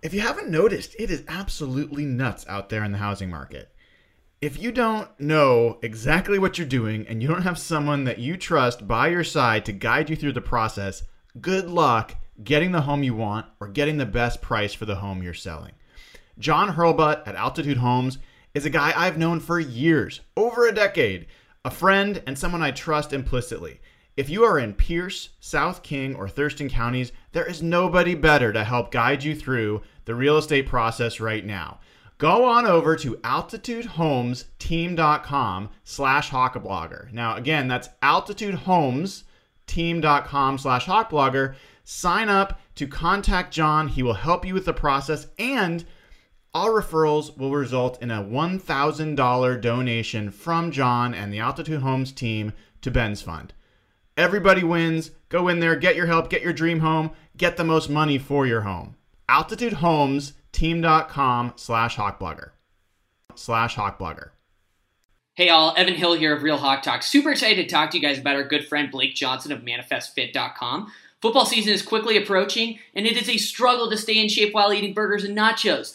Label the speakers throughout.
Speaker 1: If you haven't noticed, it is absolutely nuts out there in the housing market. If you don't know exactly what you're doing and you don't have someone that you trust by your side to guide you through the process, good luck getting the home you want or getting the best price for the home you're selling. John Hurlbut at Altitude Homes is a guy I've known for years, over a decade, a friend and someone I trust implicitly. If you are in Pierce, South King, or Thurston counties, there is nobody better to help guide you through the real estate process right now. Go on over to altitudehomesteam.com slash hawkblogger. Now, again, that's altitudehomesteam.com slash hawkblogger. Sign up to contact John. He will help you with the process and all referrals will result in a $1,000 donation from John and the Altitude Homes team to Ben's Fund. Everybody wins. Go in there, get your help, get your dream home, get the most money for your home. AltitudeHomesTeam.com slash hawkblogger. Slash hawkblogger.
Speaker 2: Hey all, Evan Hill here of Real Hawk Talk. Super excited to talk to you guys about our good friend Blake Johnson of ManifestFit.com. Football season is quickly approaching, and it is a struggle to stay in shape while eating burgers and nachos.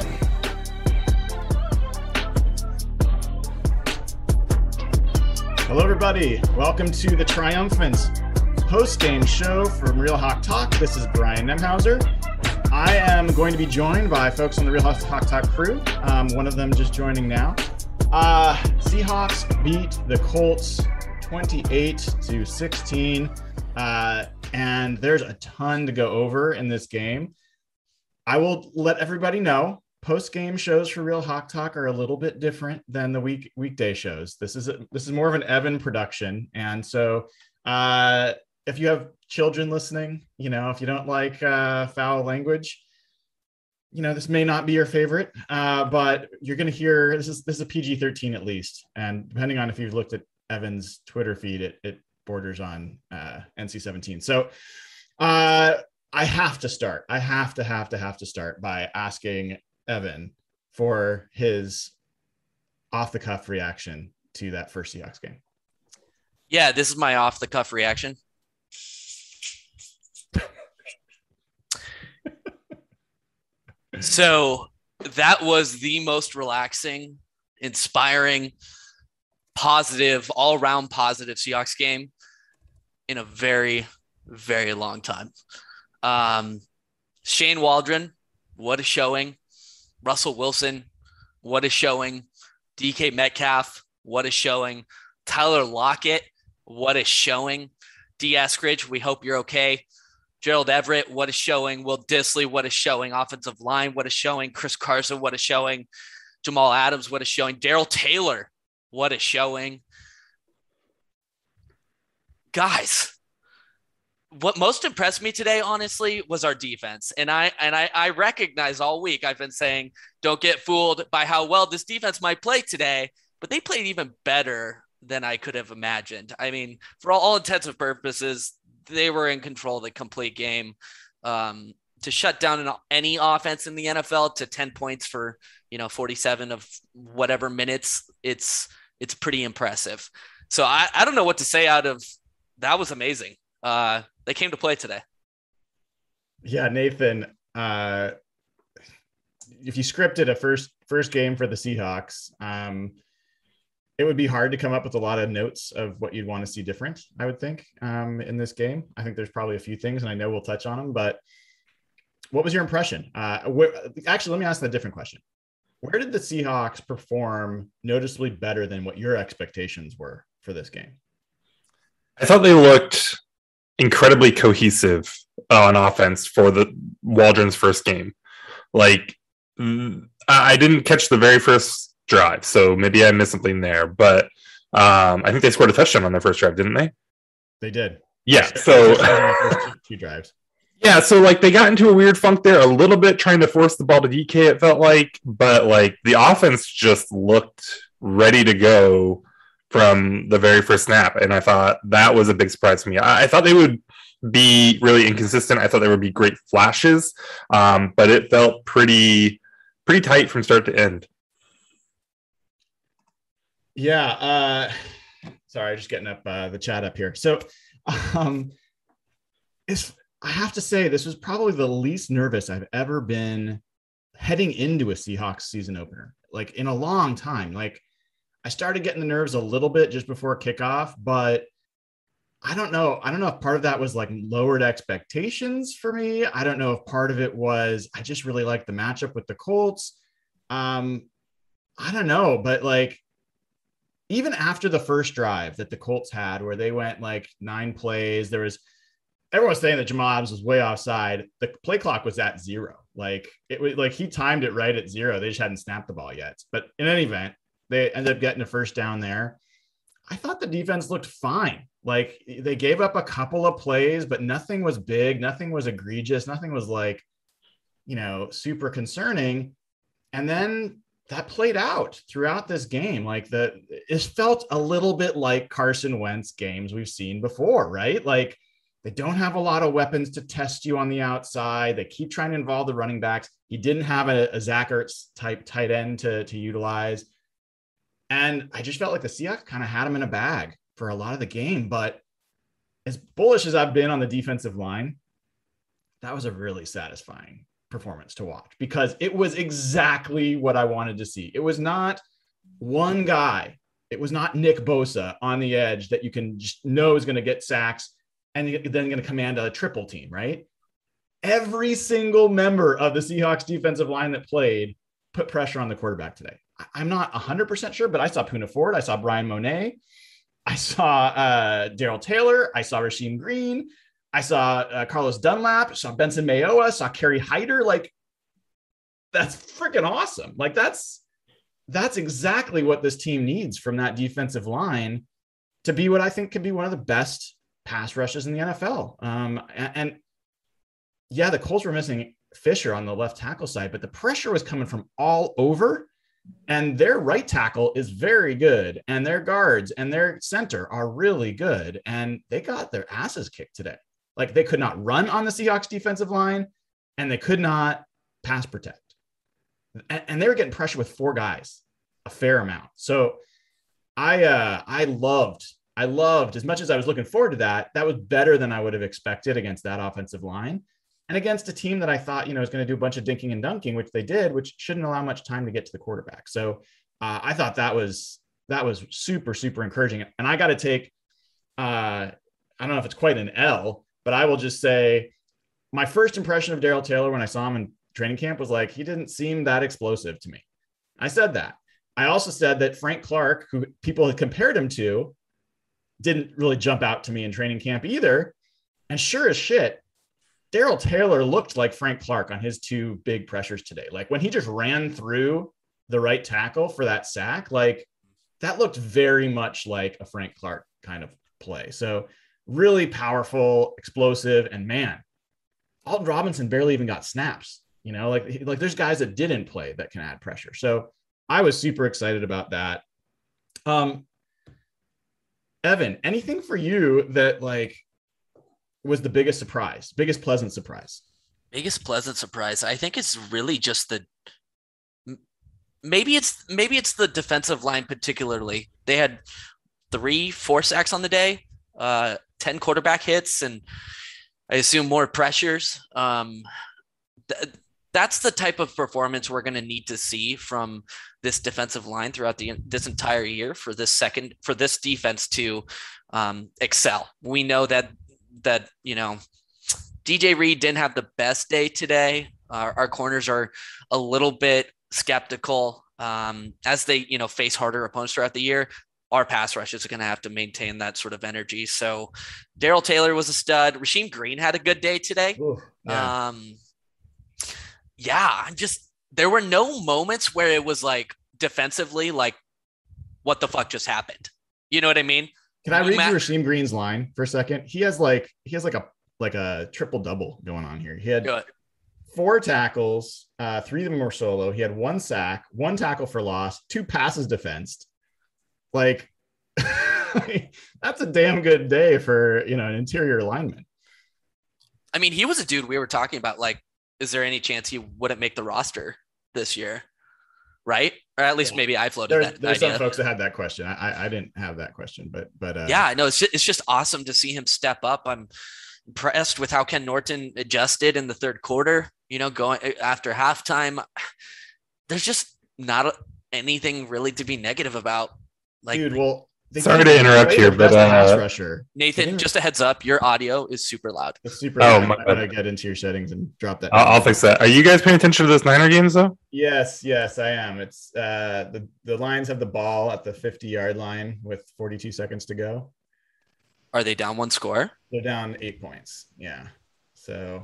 Speaker 1: Hello, everybody. Welcome to the Triumphants post game show from Real Hawk Talk. This is Brian Nemhauser. I am going to be joined by folks on the Real Hawk Talk crew. Um, one of them just joining now. Uh, Seahawks beat the Colts 28 to 16. Uh, and there's a ton to go over in this game. I will let everybody know post game shows for Real Hawk Talk are a little bit different than the week weekday shows. This is a, this is more of an Evan production, and so uh, if you have children listening, you know if you don't like uh, foul language, you know this may not be your favorite, uh, but you're going to hear this is this is a PG thirteen at least, and depending on if you've looked at Evan's Twitter feed, it it borders on uh, NC seventeen. So. Uh, I have to start. I have to have to have to start by asking Evan for his off the cuff reaction to that first Seahawks game.
Speaker 3: Yeah, this is my off the cuff reaction. so that was the most relaxing, inspiring, positive, all around positive Seahawks game in a very, very long time. Um, Shane Waldron, what a showing. Russell Wilson, what is showing. DK Metcalf, what is showing. Tyler Lockett, what is showing. D. Eskridge, we hope you're okay. Gerald Everett, what is showing. Will Dissly, what is showing. Offensive line, what is showing. Chris Carson, what is showing. Jamal Adams, what is showing. Darrell Taylor, what is showing. Guys, what most impressed me today, honestly, was our defense. And I and I, I recognize all week I've been saying, don't get fooled by how well this defense might play today, but they played even better than I could have imagined. I mean, for all, all intents and purposes, they were in control of the complete game. Um, to shut down an, any offense in the NFL to 10 points for, you know, 47 of whatever minutes, it's it's pretty impressive. So I, I don't know what to say out of that was amazing. Uh, they came to play today.
Speaker 1: Yeah, Nathan. Uh, if you scripted a first first game for the Seahawks, um, it would be hard to come up with a lot of notes of what you'd want to see different. I would think um, in this game. I think there's probably a few things, and I know we'll touch on them. But what was your impression? Uh, where, actually, let me ask a different question. Where did the Seahawks perform noticeably better than what your expectations were for this game?
Speaker 4: I thought they looked incredibly cohesive on offense for the Waldron's first game. Like I didn't catch the very first drive, so maybe I missed something there. But um, I think they scored a touchdown on their first drive, didn't they?
Speaker 1: They did.
Speaker 4: Yeah. So
Speaker 1: two drives.
Speaker 4: Yeah, so like they got into a weird funk there a little bit, trying to force the ball to DK. It felt like, but like the offense just looked ready to go from the very first snap, and I thought that was a big surprise to me. I, I thought they would be really inconsistent. I thought there would be great flashes, um, but it felt pretty pretty tight from start to end.
Speaker 1: Yeah. Uh, sorry, just getting up uh, the chat up here. So, um, it's I have to say this was probably the least nervous I've ever been heading into a Seahawks season opener, like in a long time. Like I started getting the nerves a little bit just before kickoff, but I don't know. I don't know if part of that was like lowered expectations for me. I don't know if part of it was I just really like the matchup with the Colts. Um, I don't know, but like even after the first drive that the Colts had, where they went like nine plays, there was everyone was saying that Jamal Adams was way offside. The play clock was at zero. Like it was like he timed it right at zero. They just hadn't snapped the ball yet. But in any event, they ended up getting a first down there. I thought the defense looked fine. Like they gave up a couple of plays, but nothing was big, nothing was egregious, nothing was like, you know, super concerning. And then that played out throughout this game. Like the it felt a little bit like Carson Wentz games we've seen before, right? Like they don't have a lot of weapons to test you on the outside. They keep trying to involve the running backs. He didn't have a, a Zach Ertz type tight end to, to utilize. And I just felt like the Seahawks kind of had him in a bag for a lot of the game. But as bullish as I've been on the defensive line, that was a really satisfying performance to watch because it was exactly what I wanted to see. It was not one guy, it was not Nick Bosa on the edge that you can just know is going to get sacks and then going to command a triple team, right? Every single member of the Seahawks defensive line that played put pressure on the quarterback today. I'm not 100% sure, but I saw Poona Ford, I saw Bryan Mone. I saw uh, Darrell Taylor. I saw Rasheem Green. I saw uh, Carlos Dunlap. saw Benson Mayowa. Saw Kerry Hyder. Like, that's freaking awesome. Like, that's that's exactly what this team needs from that defensive line to be what I think could be one of the best pass rushes in the NFL. Um, and, and yeah, the Colts were missing Fisher on the left tackle side, but the pressure was coming from all over and their right tackle is very good, and their guards and their center are really good. And they got their asses kicked today. Like they could not run on the Seahawks defensive line, and they could not pass protect. And they were getting pressure with four guys, a fair amount. So I uh I loved, I loved as much as I was looking forward to that, that was better than I would have expected against that offensive line and against a team that I thought, you know, was going to do a bunch of dinking and dunking, which they did, which shouldn't allow much time to get to the quarterback. So uh, I thought that was that was super super encouraging. And I got to take, uh, I don't know if it's quite an L, but I will just say my first impression of Darrell Taylor when I saw him in training camp was like he didn't seem that explosive to me. I said that. I also said that Frank Clark, who people had compared him to, didn't really jump out to me in training camp either. And sure as shit, Darrell Taylor looked like Frank Clark on his two big pressures today. Like when he just ran through the right tackle for that sack, like that looked very much like a Frank Clark kind of play. So really powerful, explosive, and man, Alton Robinson barely even got snaps. You know, like like there's guys that didn't play that can add pressure. So I was super excited about that. Um, Evan, anything for you that like was the biggest surprise, biggest pleasant surprise?
Speaker 3: Biggest pleasant surprise. I think it's really just the maybe it's maybe it's the defensive line particularly. They had three, four sacks on the day, uh, ten quarterback hits, and I assume more pressures. Um, th- that's the type of performance we're going to need to see from this defensive line throughout the this entire year for this second for this defense to um, excel. We know that that you know DJ Reed didn't have the best day today. Uh, our corners are a little bit skeptical um, as they you know face harder opponents throughout the year. our pass rush is going to have to maintain that sort of energy. So Darrell Taylor was a stud. Rasheem Green had a good day today.
Speaker 1: Ooh, yeah.
Speaker 3: Um, yeah, I'm just there were no moments where it was like defensively, like what the fuck just happened. You know what I mean?
Speaker 1: Can I read
Speaker 3: Matt-
Speaker 1: Rasheem Green's line for a second? He has like he has like a like a triple double going on here. He had
Speaker 3: Good.
Speaker 1: four tackles, uh, three of them were solo. He had one sack, one tackle for loss, two passes defensed. Like that's a damn good day for you know an interior lineman.
Speaker 3: I mean, he was a dude we were talking about. Like, is there any chance he wouldn't make the roster this year? Right? Or at least maybe I floated
Speaker 1: There's,
Speaker 3: that
Speaker 1: there's
Speaker 3: idea.
Speaker 1: some folks that had that question. I, I didn't have that question, but but uh,
Speaker 3: yeah, no, it's just, it's just awesome to see him step up. I'm impressed with how Ken Norton adjusted in the third quarter. You know, going after halftime, there's just not anything really to be negative about. Like
Speaker 1: dude. Well,
Speaker 4: Sorry to interrupt
Speaker 1: away
Speaker 4: here, but, uh,
Speaker 1: rusher.
Speaker 3: Nathan, just a heads up, your audio is super loud.
Speaker 1: It's super.
Speaker 4: Oh,
Speaker 1: I'm gonna
Speaker 4: bad.
Speaker 1: get into your settings and drop that.
Speaker 4: I'll. I'll fix that. Are you guys paying attention to those Niner games though?
Speaker 1: Yes, yes, I am. It's uh the the Lions have the ball at the 50 yard line with 42 seconds to go.
Speaker 3: Are they down one score?
Speaker 1: They're down eight points. Yeah, so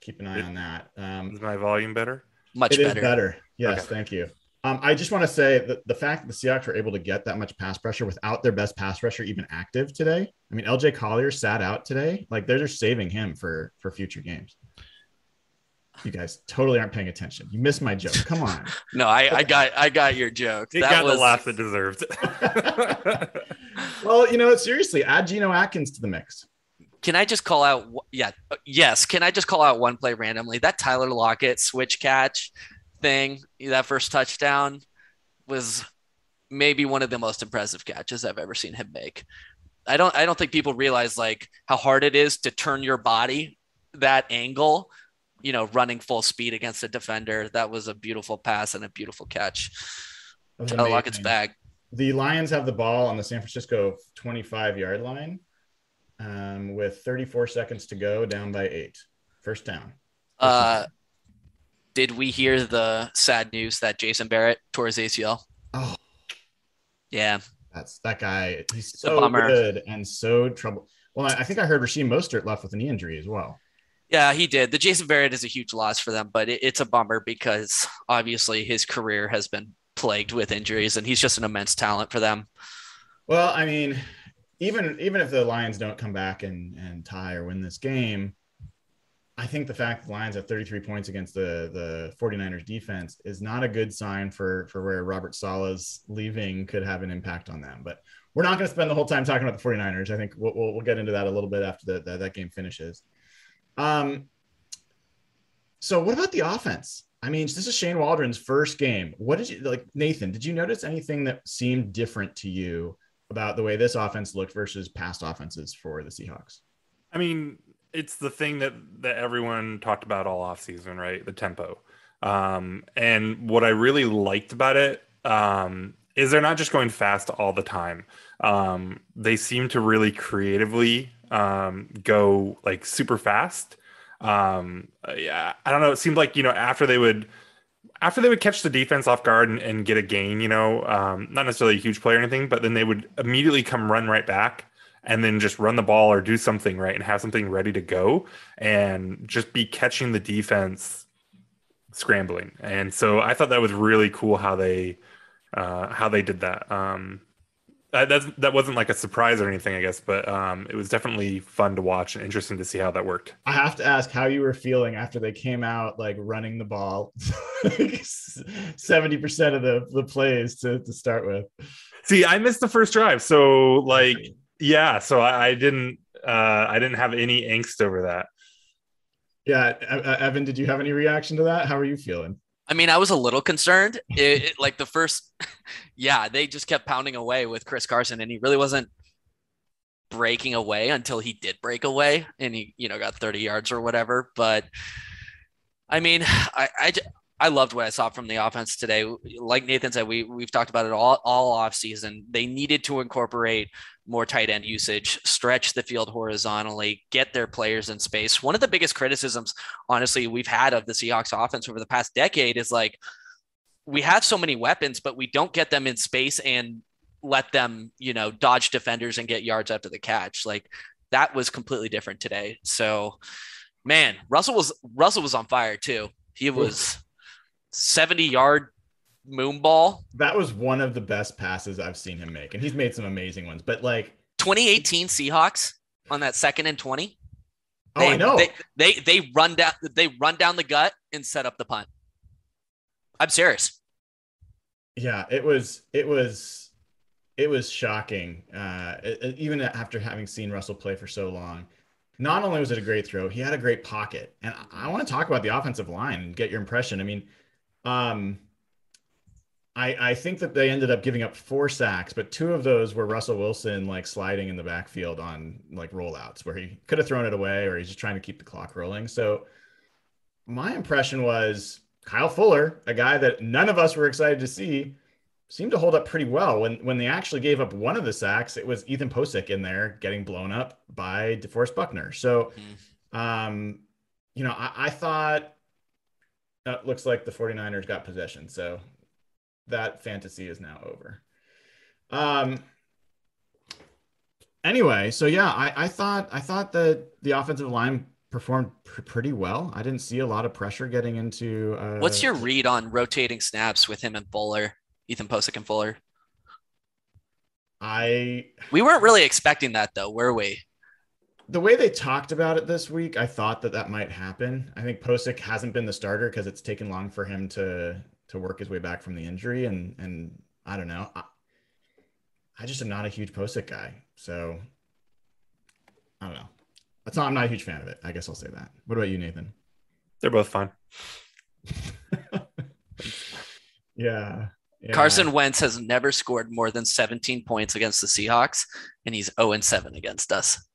Speaker 1: keep an eye on that. Um,
Speaker 4: Is my volume better?
Speaker 3: Much
Speaker 1: it is
Speaker 3: better.
Speaker 1: better. Yes,
Speaker 4: Okay.
Speaker 1: thank you. Um, I just want to say that the fact that the Seahawks were able to get that much pass pressure without their best pass rusher even active today. I mean, LJ Collier sat out today. Like they're just saving him for for future games. You guys totally aren't paying attention. You missed my joke. Come on.
Speaker 3: No, I, I got I got your joke.
Speaker 4: It
Speaker 3: that
Speaker 4: got
Speaker 3: was
Speaker 4: the laugh it deserved.
Speaker 1: well, you know, seriously, add Geno Atkins to the mix.
Speaker 3: Can I just call out? Yeah, yes. Can I just call out one play randomly? That Tyler Lockett switch catch thing, that first touchdown, was maybe one of the most impressive catches I've ever seen him make. I don't. I don't think people realize like how hard it is to turn your body that angle. You know, running full speed against a defender. That was a beautiful pass and a beautiful catch.
Speaker 1: That was
Speaker 3: Tyler Lockett's bag.
Speaker 1: The Lions have the ball on the San Francisco 25 yard line um, with 34 seconds to go, down by eight. First down.
Speaker 3: Uh, did we hear the sad news that Jason Verrett tore his ACL?
Speaker 1: Oh,
Speaker 3: Yeah,
Speaker 1: that's that guy. He's so good and so trouble. Well, I I think I heard Raheem Mostert left with a knee injury as well.
Speaker 3: yeah, he did. The Jason Verrett is a huge loss for them, but it, it's a bummer because obviously his career has been plagued with injuries, and he's just an immense talent for them.
Speaker 1: Well, I mean, even even if the Lions don't come back and and tie or win this game, I think the fact the Lions have 33 points against the the 49ers defense is not a good sign for for where Robert Saleh's leaving could have an impact on them. But we're not going to spend the whole time talking about the 49ers. I think we'll, we'll, we'll get into that a little bit after the, that that game finishes. Um, so what about the offense? I mean, this is Shane Waldron's first game. What did you like, Nathan? Did you notice anything that seemed different to you about the way this offense looked versus past offenses for the Seahawks?
Speaker 4: I mean, it's the thing that that everyone talked about all offseason, right? The tempo. Um, and what I really liked about it um, is they're not just going fast all the time. Um, they seem to really creatively um, go like super fast. Um, yeah, I don't know. It seemed like you know after they would after they would catch the defense off guard and, and get a gain, you know, um, not necessarily a huge play or anything, but then they would immediately come run right back and then just run the ball or do something right and have something ready to go and just be catching the defense scrambling. And so I thought that was really cool how they uh, how they did that. Um, that that's, that wasn't like a surprise or anything, I guess, but um, it was definitely fun to watch and interesting to see how that worked.
Speaker 1: I have to ask how you were feeling after they came out like running the ball 70% of the, the plays to, to start with.
Speaker 4: See, I missed the first drive, so like, yeah, so I, I didn't, uh, I didn't have any angst over that.
Speaker 1: Yeah, Evan, did you have any reaction to that? How are you feeling?
Speaker 3: I mean, I was a little concerned. It, it- like the first, yeah, they just kept pounding away with Chris Carson, and he really wasn't breaking away until he did break away, and he, you know, got 30 yards or whatever. But I mean, I, I, j- I loved what I saw from the offense today. Like Nathan said, we we've talked about it all all off season. They needed to incorporate more tight end usage, stretch the field horizontally, get their players in space. One of the biggest criticisms, honestly, we've had of the Seahawks offense over the past decade is like we have so many weapons, but we don't get them in space and let them, you know, dodge defenders and get yards after the catch. Like that was completely different today. So, man, Russell was Russell was on fire too. He was 70 yard moon ball.
Speaker 1: That was one of the best passes I've seen him make, and he's made some amazing ones. But like
Speaker 3: 2018 Seahawks on that second and 20.
Speaker 1: oh,
Speaker 3: They,
Speaker 1: I know.
Speaker 3: They, they they run down they run down the gut and set up the punt. I'm serious.
Speaker 1: Yeah, it was it was it was shocking. Uh, it- even after having seen Russell play for so long, not only was it a great throw, he had a great pocket. And I, I want to talk about the offensive line and get your impression. I mean, um, I I think that they ended up giving up four sacks, but two of those were Russell Wilson like sliding in the backfield on like rollouts where he could have thrown it away or he's just trying to keep the clock rolling. So my impression was Kyle Fuller, a guy that none of us were excited to see, seemed to hold up pretty well. When when they actually gave up one of the sacks, it was Ethan Pocic in there getting blown up by DeForest Buckner. So, um, you know, I, I thought uh, looks like the 49ers got possession. So that fantasy is now over. Um, anyway, so yeah, I, I thought I thought that the offensive line performed pr- pretty well. I didn't see a lot of pressure getting into. Uh,
Speaker 3: What's your read on rotating snaps with him and Fuller, Ethan Pocic and Fuller?
Speaker 1: I
Speaker 3: We weren't really expecting that though, were we?
Speaker 1: The way they talked about it this week, I thought that that might happen. I think Pocic hasn't been the starter because it's taken long for him to to work his way back from the injury, and and I don't know. I, I just am not a huge Pocic guy, so I don't know. That's not. I'm not a huge fan of it. I guess I'll say that. What about you, Nathan?
Speaker 4: They're both fine.
Speaker 1: yeah, yeah.
Speaker 3: Carson Wentz has never scored more than 17 points against the Seahawks, and he's 0 and 7 against us.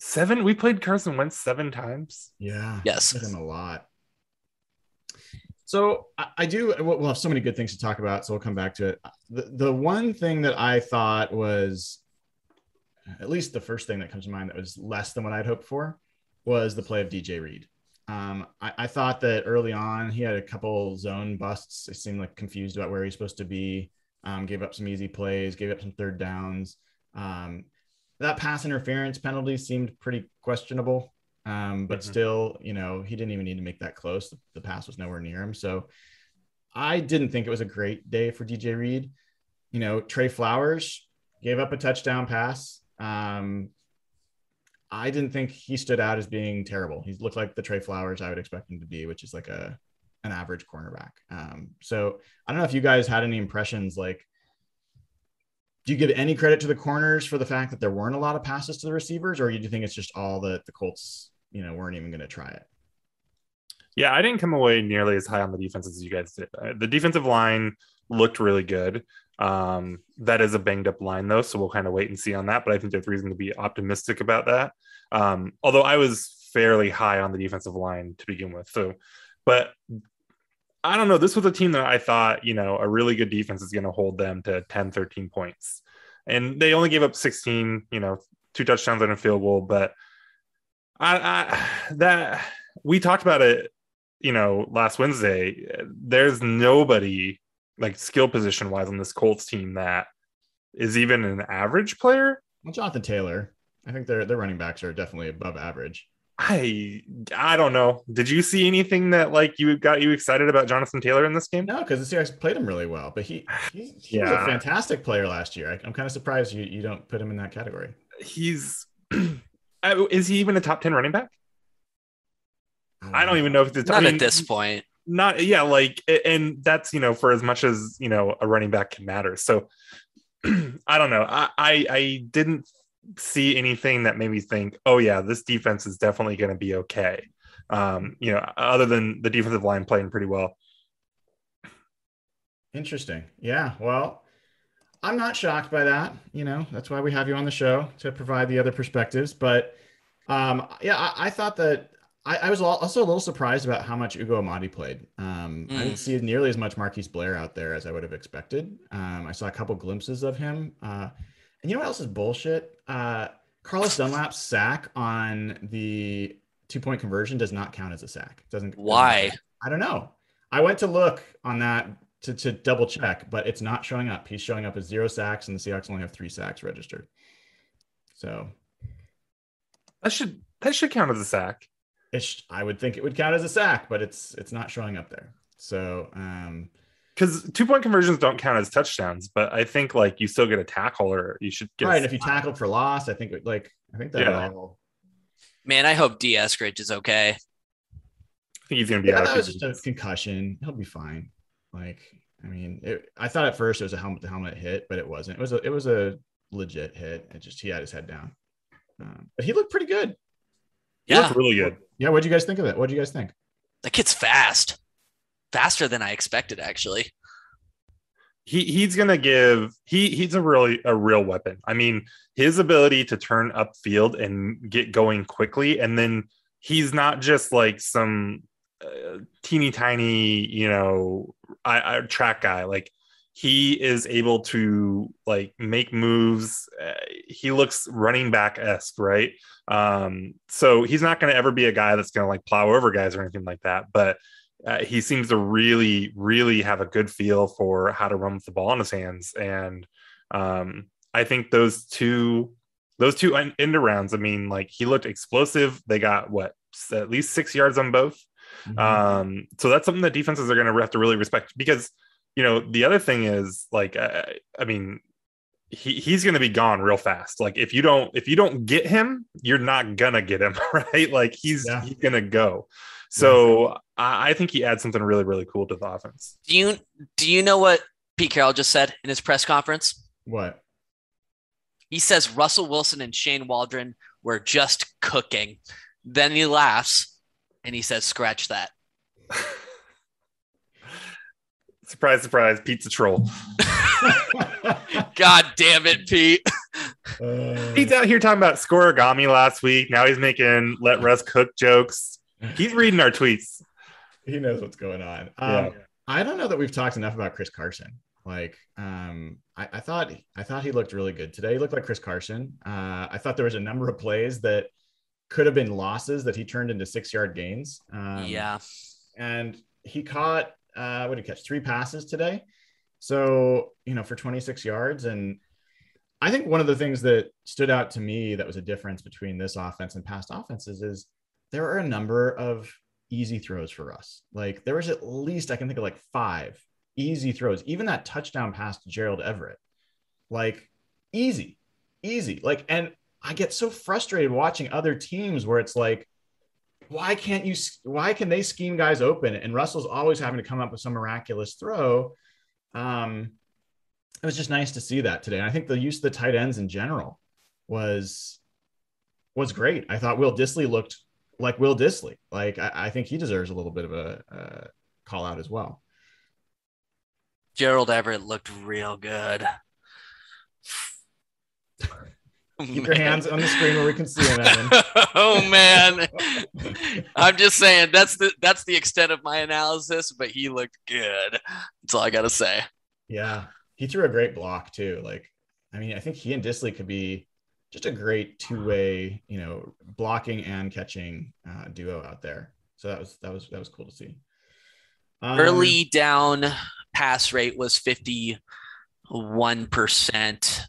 Speaker 4: Seven. We played Carson Wentz seven times.
Speaker 1: Yeah.
Speaker 3: Yes.
Speaker 1: With him a lot. So I, I do. We'll we'll have so many good things to talk about. So we'll come back to it. The, the one thing that I thought was, at least the first thing that comes to mind that was less than what I'd hoped for, was the play of DJ Reed. Um, I, I thought that early on he had a couple zone busts. It seemed like confused about where he's supposed to be. Um, gave up some easy plays. Gave up some third downs. Um, that pass interference penalty seemed pretty questionable. Um, but
Speaker 4: Mhm.
Speaker 1: still, you know, he didn't even need to make that close. The, the pass was nowhere near him. So I didn't think it was a great day for DJ Reed. You know, Tre Flowers gave up a touchdown pass. Um, I didn't think he stood out as being terrible. He looked like the Tre Flowers I would expect him to be, which is like a an average cornerback. Um, so I don't know if you guys had any impressions like do you give any credit to the corners for the fact that there weren't a lot of passes to the receivers, or do you think it's just all that the Colts, you know, weren't even going to try it?
Speaker 4: Yeah, I didn't come away nearly as high on the defense as you guys did. The defensive line looked really good. Um, that is a banged up line though, so we'll kind of wait and see on that. But I think there's reason to be optimistic about that. Um, although I was fairly high on the defensive line to begin with. So, but I don't know. This was a team that I thought, you know, a really good defense is going to hold them to 10, 13 points. And they only gave up 16, you know, two touchdowns and a field goal. But I, I that we talked about it, you know, last Wednesday. There's nobody like skill position wise on this Colts team that is even an average player.
Speaker 1: Well, Jonathan Taylor, I think their their running backs are definitely above average.
Speaker 4: I I don't know. Did you see anything that like you got you excited about Jonathan Taylor in this game?
Speaker 1: No, because the Seahawks played him really well, but he he, he was a
Speaker 4: Yeah.
Speaker 1: fantastic player last year. I, I'm kind of surprised you you don't put him in that category.
Speaker 4: He's uh, is he even a top 10 running back? I don't even know if it's
Speaker 3: Not
Speaker 4: I mean,
Speaker 3: at this point.
Speaker 4: not yeah like and that's you know for as much as you know a running back can matter so i don't know I, I i didn't see anything that made me think oh yeah this defense is definitely going to be okay um you know other than the defensive line playing pretty well
Speaker 1: Interesting. Yeah. Well, I'm not shocked by that. You know, that's why we have you on the show to provide the other perspectives. But um, yeah, I, I thought that I, I was also a little surprised about how much Ugo Amadi played. Um, I
Speaker 3: Mm.
Speaker 1: didn't see nearly as much Marquise Blair out there as I would have expected. Um, I saw a couple glimpses of him. Uh, and you know what else is bullshit? Uh, Carlos Dunlap's sack on the two point conversion does not count as a sack. It doesn't.
Speaker 3: Why?
Speaker 1: I don't know. I went to look on that to, to double check, but it's not showing up. He's showing up as zero sacks, and the Seahawks only have three sacks registered. So
Speaker 4: That should that should count as a sack.
Speaker 1: it's I would think it would count as a sack, but it's it's not showing up there. So um
Speaker 4: Because two point conversions don't count as touchdowns, but I think like you still get a tackle or you should get a
Speaker 1: right, if you tackled for loss, I think like I think that
Speaker 4: Yeah.
Speaker 1: all
Speaker 3: Man, I hope D. Eskridge is okay.
Speaker 4: I think he's gonna be
Speaker 1: yeah,
Speaker 4: out.
Speaker 1: that was just a concussion. He'll be fine. Like, I mean, it, I thought at first it was a helmet to helmet hit, but it wasn't. It was a it was a legit hit. It just he had his head down, um, but he looked pretty good.
Speaker 4: He
Speaker 3: Yeah,
Speaker 4: looked really good.
Speaker 1: Yeah, what do you guys think of it? What do you guys think?
Speaker 3: that kid's fast. Faster than I expected, actually.
Speaker 4: he he's gonna give he he's a really a real weapon. I mean, his ability to turn upfield and get going quickly, and then he's not just like some uh, teeny tiny, you know, I, I track guy. Like he is able to like make moves. Uh, he looks running back esque, right? Um, so he's not going to ever be a guy that's going to like plow over guys or anything like that. But uh, he seems to really, really have a good feel for how to run with the ball in his hands. And um, I think those two, those two en- end arounds, I mean, like he looked explosive. They got what, at least six yards on both.
Speaker 1: Mm-hmm.
Speaker 4: Um, so that's something that defenses are going to have to really respect because, you know, the other thing is like, uh, I mean, he, he's going to be gone real fast. Like if you don't if you don't get him, you're not gonna get him, right? Like he's
Speaker 1: Yeah.
Speaker 4: he's gonna go. So I, I think he adds something really really cool to the offense.
Speaker 3: Do you do you know what Pete Carroll just said in his press conference?
Speaker 1: what?
Speaker 3: He says Russell Wilson and Shane Waldron were just cooking. Then he laughs and he says, "Scratch that."
Speaker 4: Surprise, surprise, pizza troll.
Speaker 3: God damn it, Pete.
Speaker 1: Uh,
Speaker 4: He's out here talking about scorigami last week. Now he's making let Russ cook jokes. He's reading our tweets.
Speaker 1: he knows what's going on. Um,
Speaker 4: Yeah.
Speaker 1: I don't know that we've talked enough about Chris Carson. Like, um, I, I thought I thought he looked really good today. He looked like Chris Carson. Uh, I thought there was a number of plays that could have been losses that he turned into six yard gains. Um,
Speaker 3: yeah.
Speaker 1: and he caught uh, what did he catch? Three passes today. So you know, for 26 yards, and I think one of the things that stood out to me that was a difference between this offense and past offenses is there are a number of easy throws for us. Like there was at least I can think of like five easy throws. Even that touchdown pass to Gerald Everett, like easy, easy. Like, and I get so frustrated watching other teams where it's like, why can't you? Why can they scheme guys open? And Russell's always having to come up with some miraculous throw. Um, it was just nice to see that today. And I think the use of the tight ends in general was was great. I thought Will Dissly looked like Will Dissly. Like I, I think he deserves a little bit of a, uh call out as well.
Speaker 3: Gerald Everett looked real good.
Speaker 1: Keep your hands on the screen where we can see him, Evan.
Speaker 3: oh man. I'm just saying that's the that's the extent of my analysis, but he looked good. That's all I gotta say.
Speaker 1: Yeah, he threw a great block too. Like, I mean, I think he and Dissly could be just a great two-way, you know, blocking and catching uh, duo out there. So that was that was that was cool to see. Um,
Speaker 3: Early down pass rate was 51%.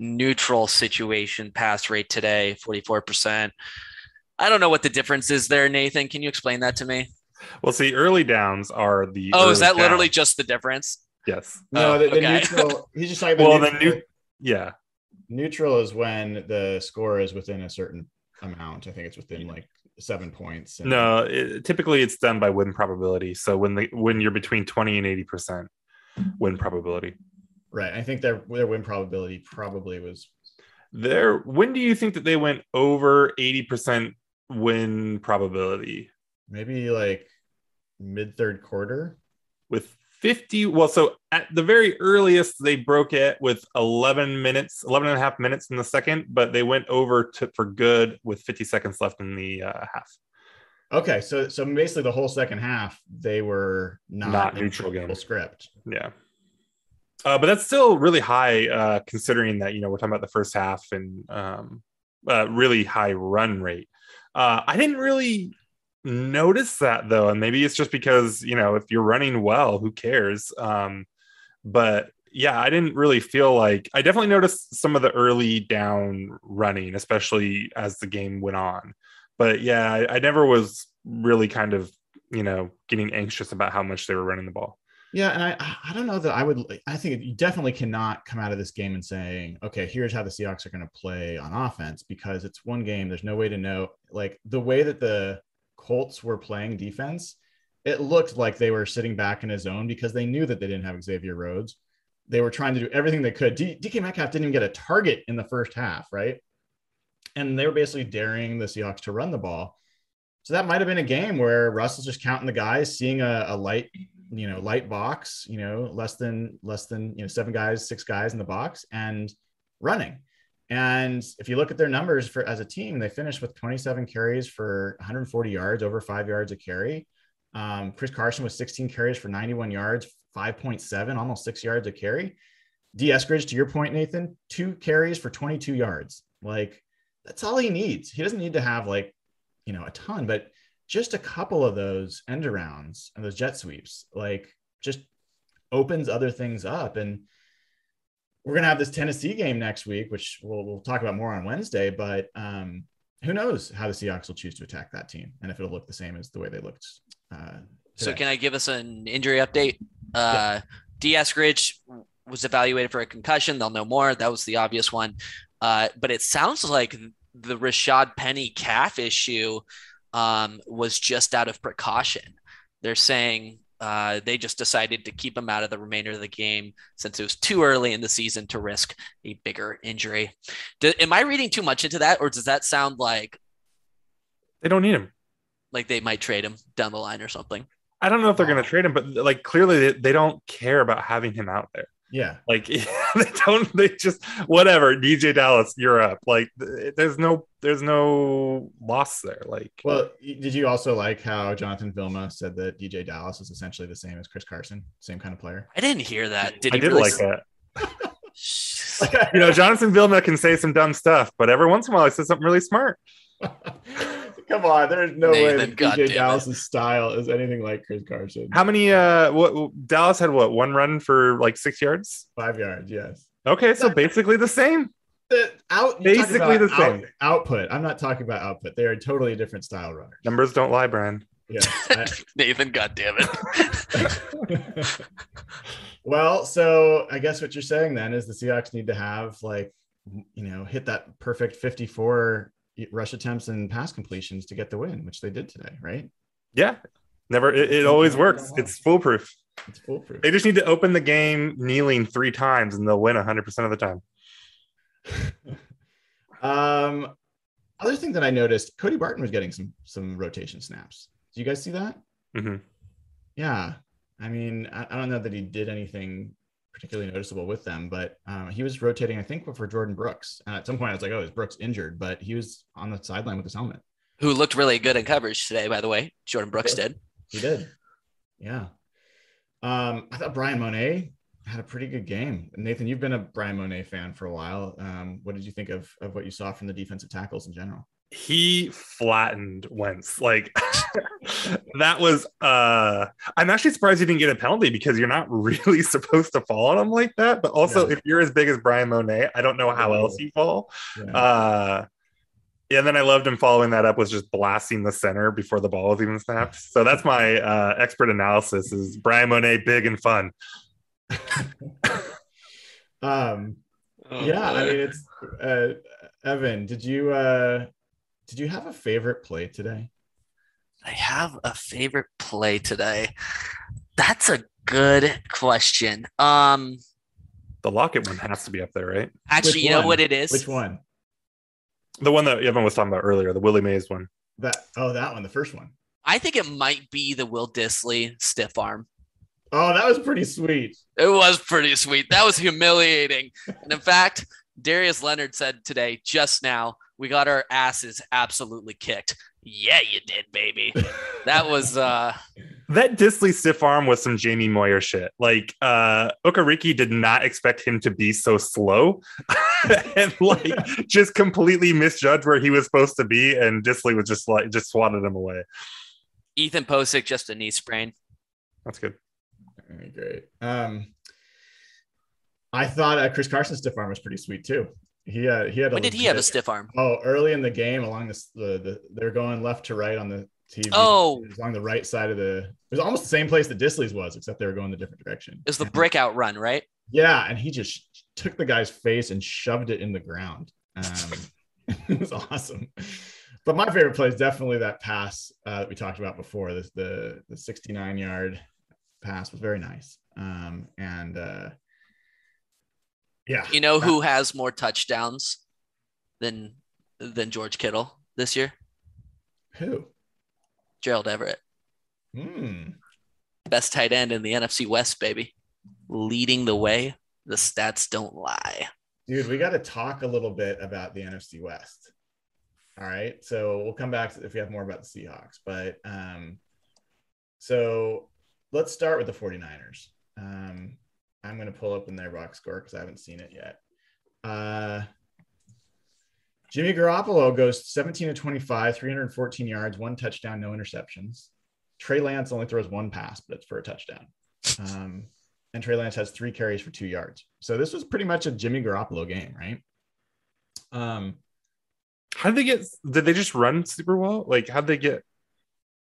Speaker 3: Neutral situation pass rate today, 44%. I don't know what the difference is there, Nathan. Can you explain that to me?
Speaker 4: Well, see, early downs are the.
Speaker 3: Oh, is
Speaker 4: early
Speaker 3: that literally just the difference?
Speaker 4: yes?
Speaker 1: No,
Speaker 3: Oh,
Speaker 1: the, the
Speaker 3: okay.
Speaker 1: neutral. He's just talking
Speaker 4: Well,
Speaker 1: about
Speaker 4: the new, yeah,
Speaker 1: neutral is when the score is within a certain amount. I think it's within like seven points. and-
Speaker 4: no. It, typically, it's done by win probability. So when the when you're between twenty and eighty percent win probability.
Speaker 1: right. I think their their win probability probably was
Speaker 4: There, when do you think that they went over eighty percent win probability?
Speaker 1: maybe like mid third quarter.
Speaker 4: with 50 well so at the very earliest they broke it with 11 minutes 11 and a half minutes in the second but they went over to for good with 50 seconds left in the uh, half
Speaker 1: Okay, so so basically the whole second half they were not,
Speaker 4: Not neutral game.
Speaker 1: script.
Speaker 4: yeah uh, but that's still really high uh, considering that you know we're talking about the first half and um, uh, really high run rate uh, i didn't really notice that though, and maybe it's just because you know if you're running well, who cares? Um, but yeah, I didn't really feel like I definitely noticed some of the early down running, especially as the game went on. But yeah, I, I never was really kind of you know getting anxious about how much they were running the ball.
Speaker 1: Yeah, and I I don't know that I would I think you definitely cannot come out of this game and saying, okay, here's how the Seahawks are going to play on offense because it's one game. There's no way to know like the way that the Colts were playing defense, it looked like they were sitting back in a zone because they knew that they didn't have Xavier Rhodes. They were trying to do everything they could. D- DK Metcalf didn't even get a target in the first half, right? And they were basically daring the Seahawks to run the ball. So that might have been a game where Russell's just counting the guys, seeing a, a light you know light box you know less than less than you know seven guys six guys in the box and running and if you look at their numbers for as a team they finished with 27 carries for 140 yards over five yards a carry. Um, chris carson was 16 carries for 91 yards 5.7 almost six yards a carry. D eskridge to your point nathan two carries for 22 yards. Like that's all he needs. He doesn't need to have like you know a ton but just a couple of those end arounds and those jet sweeps, like just opens other things up. And we're gonna have this Tennessee game next week, which we'll, we'll talk about more on Wednesday. But um, who knows how the Seahawks will choose to attack that team and if it'll look the same as the way they looked. Uh,
Speaker 3: so can I give us an injury update? Uh, yeah. D. Eskridge was evaluated for a concussion. They'll know more. That was the obvious one. Uh, but it sounds like the Rashaad Penny calf issue um, was just out of precaution. They're saying uh, they just decided to keep him out of the remainder of the game since it was too early in the season to risk a bigger injury. Do, am I reading too much into that, or does that sound like
Speaker 4: they don't need him?
Speaker 3: Like they might trade him down the line or something.
Speaker 4: I don't know if they're going to trade him, but like clearly they, they don't care about having him out there.
Speaker 1: Yeah.
Speaker 4: Like they don't they just whatever, DeeJay Dallas, you're up. Like there's no there's no loss there. Like
Speaker 1: Well, did you also like how Jonathan Vilma said that DeeJay Dallas is essentially the same as Chris Carson, same kind of player?
Speaker 3: I didn't hear that. Did
Speaker 4: I did really like that. you know, Jonathan Vilma can say some dumb stuff, but every once in a while he says something really smart.
Speaker 1: Come on, there's no Nathan, way that DeeJay Dallas's style is anything like Chris Carson.
Speaker 4: How many? Uh, what Dallas had? What one run for like six yards?
Speaker 1: Five yards, yes.
Speaker 4: Okay, so basically the same.
Speaker 1: The out basically the same out, output. I'm not talking about output. They are totally different style runners.
Speaker 4: Numbers don't lie, Brian.
Speaker 1: Yeah,
Speaker 3: Nathan. God damn it.
Speaker 1: well, so I guess what you're saying then is the Seahawks need to have like you know hit that perfect 54 rush attempts and pass completions to get the win, which they did today, right?
Speaker 4: Yeah. Never it, it always works. It's foolproof.
Speaker 1: It's foolproof.
Speaker 4: They just need to open the game kneeling three times and they'll win 100% of the time.
Speaker 1: um other thing that I noticed, Cody Barton was getting some some rotation snaps. Do you guys see that?
Speaker 4: Mm-hmm.
Speaker 1: Yeah. I mean, I, I, don't know that he did anything particularly noticeable with them, but um, he was rotating, I think, for Jordyn Brooks. And at some point, I was like, oh, is Brooks injured? But he was on the sideline with his helmet.
Speaker 3: Who looked really good in coverage today, by the way. Jordyn Brooks
Speaker 1: he
Speaker 3: did.
Speaker 1: He did. Yeah. Um, I thought Bryan Mone had a pretty good game. Nathan, you've been a Bryan Mone fan for a while. Um, what did you think of, of what you saw from the defensive tackles in general?
Speaker 4: He flattened Wentz. Like that was uh I'm actually surprised he didn't get a penalty because you're not really supposed to fall on him like that. But also yeah. if you're as big as Bryan Mone, I don't know how else you fall. Yeah. Uh and then I loved him following that up was just blasting the center before the ball was even snapped. So that's my uh, expert analysis is Bryan Mone big and fun.
Speaker 1: um oh, yeah, boy. I mean it's uh Evan, did you uh did you have a favorite play today?
Speaker 3: I have a favorite play today. That's a good question. Um
Speaker 4: the Lockett one has to be up there, right?
Speaker 3: Actually, Which you one? know what it is?
Speaker 1: Which one?
Speaker 4: The one that Evan was talking about earlier, the Willie Mays one.
Speaker 1: That oh, that one, the first one.
Speaker 3: I think it might be the Will Dissly stiff arm.
Speaker 1: Oh, that was pretty sweet.
Speaker 3: It was pretty sweet. That was humiliating. and in fact, Darius Leonard said today, just now, we got our asses absolutely kicked. Yeah, you did, baby. that was uh
Speaker 4: that Dissly stiff arm was some Jamie Moyer shit. Like uh Okereke did not expect him to be so slow and like just completely misjudged where he was supposed to be, and Dissly was just like just swatted him away.
Speaker 3: Ethan Pocic just a knee sprain.
Speaker 4: That's good.
Speaker 1: Very great. Um, I thought uh, Chris Carson's stiff arm was pretty sweet too. He uh, he had. A
Speaker 3: When did he have a stiff arm?
Speaker 1: Oh, early in the game, along this the, the they're going left to right on the TV.
Speaker 3: Oh.
Speaker 1: It was along the right side of the. It was almost the same place that Dissly's was, except they were going the different direction.
Speaker 3: It was the breakout run, right?
Speaker 1: Yeah, and he just took the guy's face and shoved it in the ground. Um, it was awesome. But my favorite play is definitely that pass uh, that we talked about before. This the the 69 yard pass was very nice. Um, and uh, yeah,
Speaker 3: You know who has more touchdowns than than George Kittle this year?
Speaker 1: who?
Speaker 3: Gerald Everett,
Speaker 1: Hmm.
Speaker 3: best tight end in the NFC West, baby, leading the way. The stats don't lie.
Speaker 1: Dude, we got to talk a little bit about the NFC West. All right. So we'll come back if we have more about the Seahawks. But um, so let's start with the 49ers. Um, I'm going to pull up in their box score because I haven't seen it yet. Uh, Jimmy Garoppolo goes 17 to 25, 314 yards, one touchdown, no interceptions. Trey Lance only throws one pass, but it's for a touchdown. Um, and Trey Lance has three carries for two yards. So this was pretty much a Jimmy Garoppolo game, right? Um,
Speaker 4: How did they get? Did they just run super well? Like, how did they get?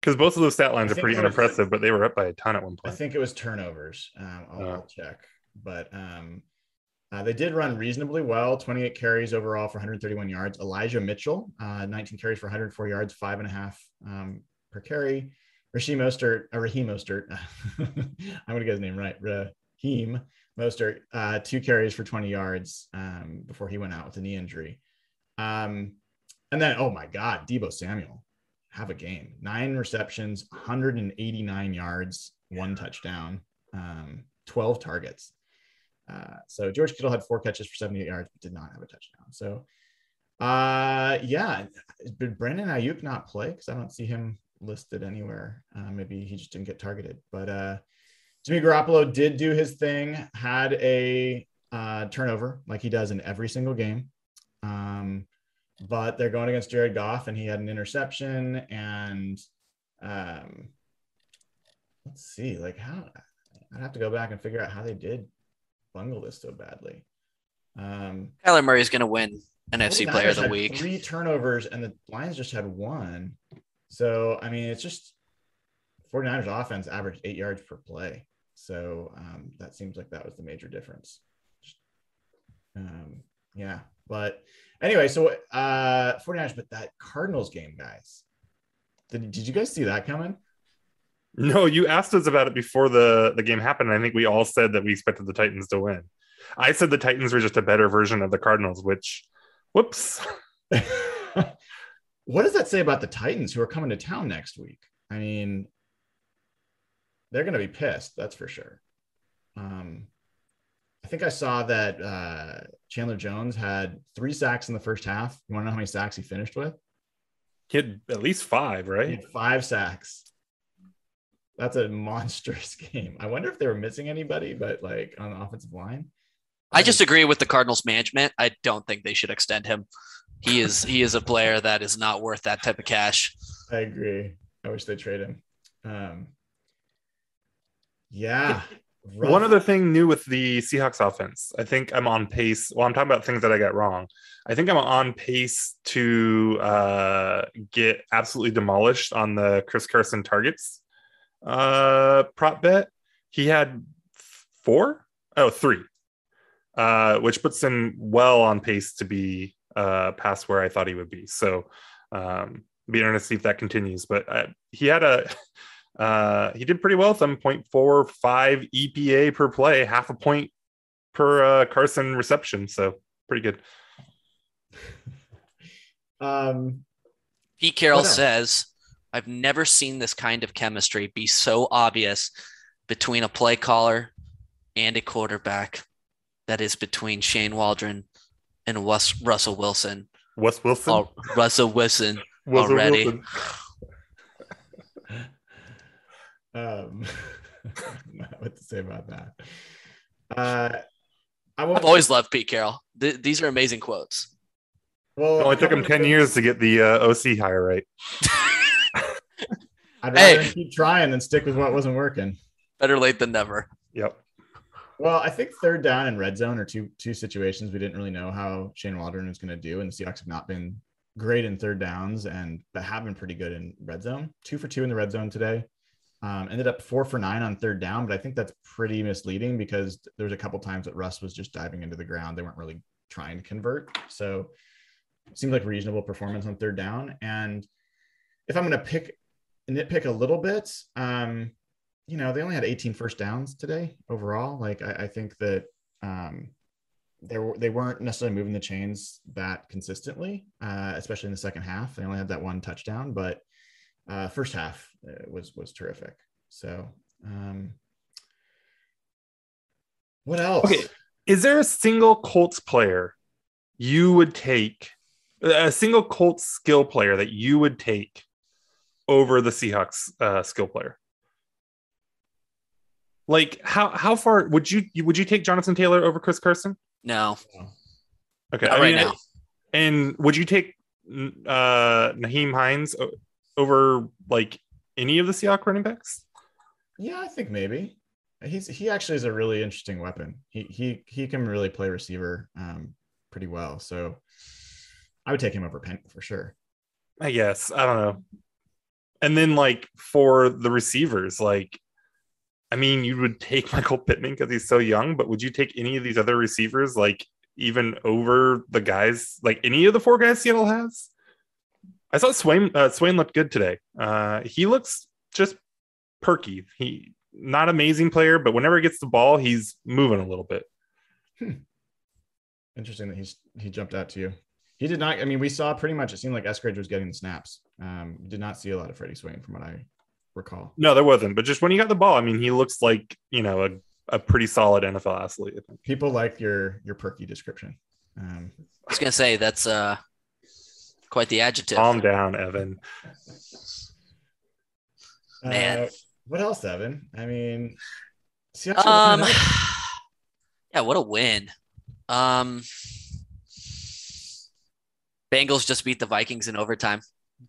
Speaker 4: Because both of those stat lines are pretty
Speaker 1: it was-
Speaker 4: unimpressive, but they were up by a ton at one point.
Speaker 1: I think it was turnovers. Um, I'll. I'll check, but um, uh, they did run reasonably well. 28 carries overall for 131 yards. Elijah Mitchell, uh, 19 carries for 104 yards, five and a half um, per carry. Raheem Mostert, uh, Raheem Mostert, I'm gonna get his name right. Raheem Mostert, uh, two carries for 20 yards um, before he went out with a knee injury. Um, and then, oh my God, Deebo Samuel, have a game. Nine receptions, 189 yards, one touchdown, um, 12 targets. Uh, so George Kittle had four catches for 78 yards, but did not have a touchdown. So, uh, yeah, did Brandon Aiyuk not play? Because I don't see him listed anywhere. Uh, maybe he just didn't get targeted. But uh, Jimmy Garoppolo did do his thing, had a uh, turnover like he does in every single game. Um, but they're going against Jared Goff, and he had an interception. And um, let's see, like how I'd have to go back and figure out how they did bungle this so badly. Um,
Speaker 3: Kyler is going to win NFC Player of the Week.
Speaker 1: Three turnovers, and the Lions just had one. So I mean, it's just 49ers offense averaged eight yards per play. So um, that seems like that was the major difference. Um, yeah, but anyway, so uh 49ers, but that Cardinals game, guys. Did, did you guys see that coming?
Speaker 4: No, you asked us about it before the the game happened. I think we all said that we expected the Titans to win. I said the Titans were just a better version of the Cardinals, which, whoops.
Speaker 1: what does that say about the Titans who are coming to town next week? I mean, they're going to be pissed, that's for sure. Um, I think I saw that uh, Chandler Jones had three sacks in the first half. You want to know how many sacks he finished with?
Speaker 4: He had at least five,
Speaker 1: He
Speaker 4: right?
Speaker 1: had five sacks. That's a monstrous game. I wonder if they were missing anybody, but like on the offensive line.
Speaker 3: I just agree with the Cardinals management. I don't think they should extend him. He is he is a player that is not worth that type of cash.
Speaker 1: I agree. I wish they trade him. Um, yeah. Rough.
Speaker 4: One other thing new with the Seahawks offense, I think I'm on pace. Well, I'm talking about things that I got wrong. I think I'm on pace to uh, get absolutely demolished on the Chris Carson targets uh, prop bet. He had four, oh, three, uh, which puts him well on pace to be uh, past where I thought he would be. So, um, be interested to see if that continues. But uh, he had a uh, he did pretty well with them 0.45 EPA per play, half a point per uh, Carson reception. So pretty good.
Speaker 1: Um,
Speaker 3: Pete Carroll
Speaker 1: What else?
Speaker 3: says, I've never seen this kind of chemistry be so obvious between a play caller and a quarterback that is between Shane Waldron and Wes- Russell Wilson.
Speaker 4: Wes Wilson.
Speaker 3: Oh, Russell Wilson. Already.
Speaker 4: Wilson.
Speaker 1: Um, I don't know what to say about that. Uh, I
Speaker 3: I've always loved Pete Carroll. Th- these are amazing quotes.
Speaker 1: well,
Speaker 4: It only took him 10 years to get the uh, OC hire right.
Speaker 1: I'd rather
Speaker 3: Hey.
Speaker 1: keep trying than stick with what wasn't working.
Speaker 3: Better late than never.
Speaker 4: Yep.
Speaker 1: Well, I think third down and red zone are two two situations we didn't really know how Shane Waldron was going to do, and the Seahawks have not been great in third downs, and but have been pretty good in red zone. Two for two in the red zone today. Um, ended up four for nine on third down, but I think that's pretty misleading because there's a couple times that Russ was just diving into the ground. They weren't really trying to convert, so it seemed like reasonable performance on third down. And if I'm going to pick nitpick a little bit, um, you know, they only had 18 first downs today overall. Like, I, I think that um, they, were, they weren't necessarily moving the chains that consistently, uh, especially in the second half. They only had that one touchdown, but uh, first half uh, was was terrific. So, um, what else?
Speaker 4: Okay. Is there a single Colts player you would take, a single Colts skill player that you would take over the Seahawks uh, skill player? Like how how far would you would you take Jonathan Taylor over Chris Carson?
Speaker 3: No,
Speaker 4: Okay,
Speaker 3: not
Speaker 4: I
Speaker 3: right
Speaker 4: mean,
Speaker 3: now.
Speaker 4: And would you take uh Nyheim Hines o- over like any of the Seahawks running backs?
Speaker 1: Yeah, I think maybe he's he actually is a really interesting weapon. He he he can really play receiver um, pretty well. So I would take him over Penn for sure.
Speaker 4: I guess I don't know. And then like for the receivers, like I mean, you would take Michael Pittman because he's so young, but would you take any of these other receivers like even over the guys like any of the four guys Seattle has? I thought Swain uh, Swain looked good today. Uh, he looks just perky. He not amazing player, but whenever he gets the ball, he's moving a little bit.
Speaker 1: Interesting that he's he jumped out to you. He did not. I mean, we saw pretty much. It seemed like Eskridge was getting the snaps. Um, did not see a lot of Freddie Swain from what I recall.
Speaker 4: No, there wasn't. But just when he got the ball, I mean, he looks like you know a, a pretty solid NFL athlete.
Speaker 1: People like your your perky description. Um,
Speaker 3: I was gonna say that's uh quite the adjective.
Speaker 4: Calm down, Evan.
Speaker 3: Man.
Speaker 1: uh, what else, Evan? I mean, Seahawks
Speaker 3: Um,
Speaker 1: looking nice.
Speaker 3: yeah, what a win. Um, Bengals just beat the Vikings in overtime.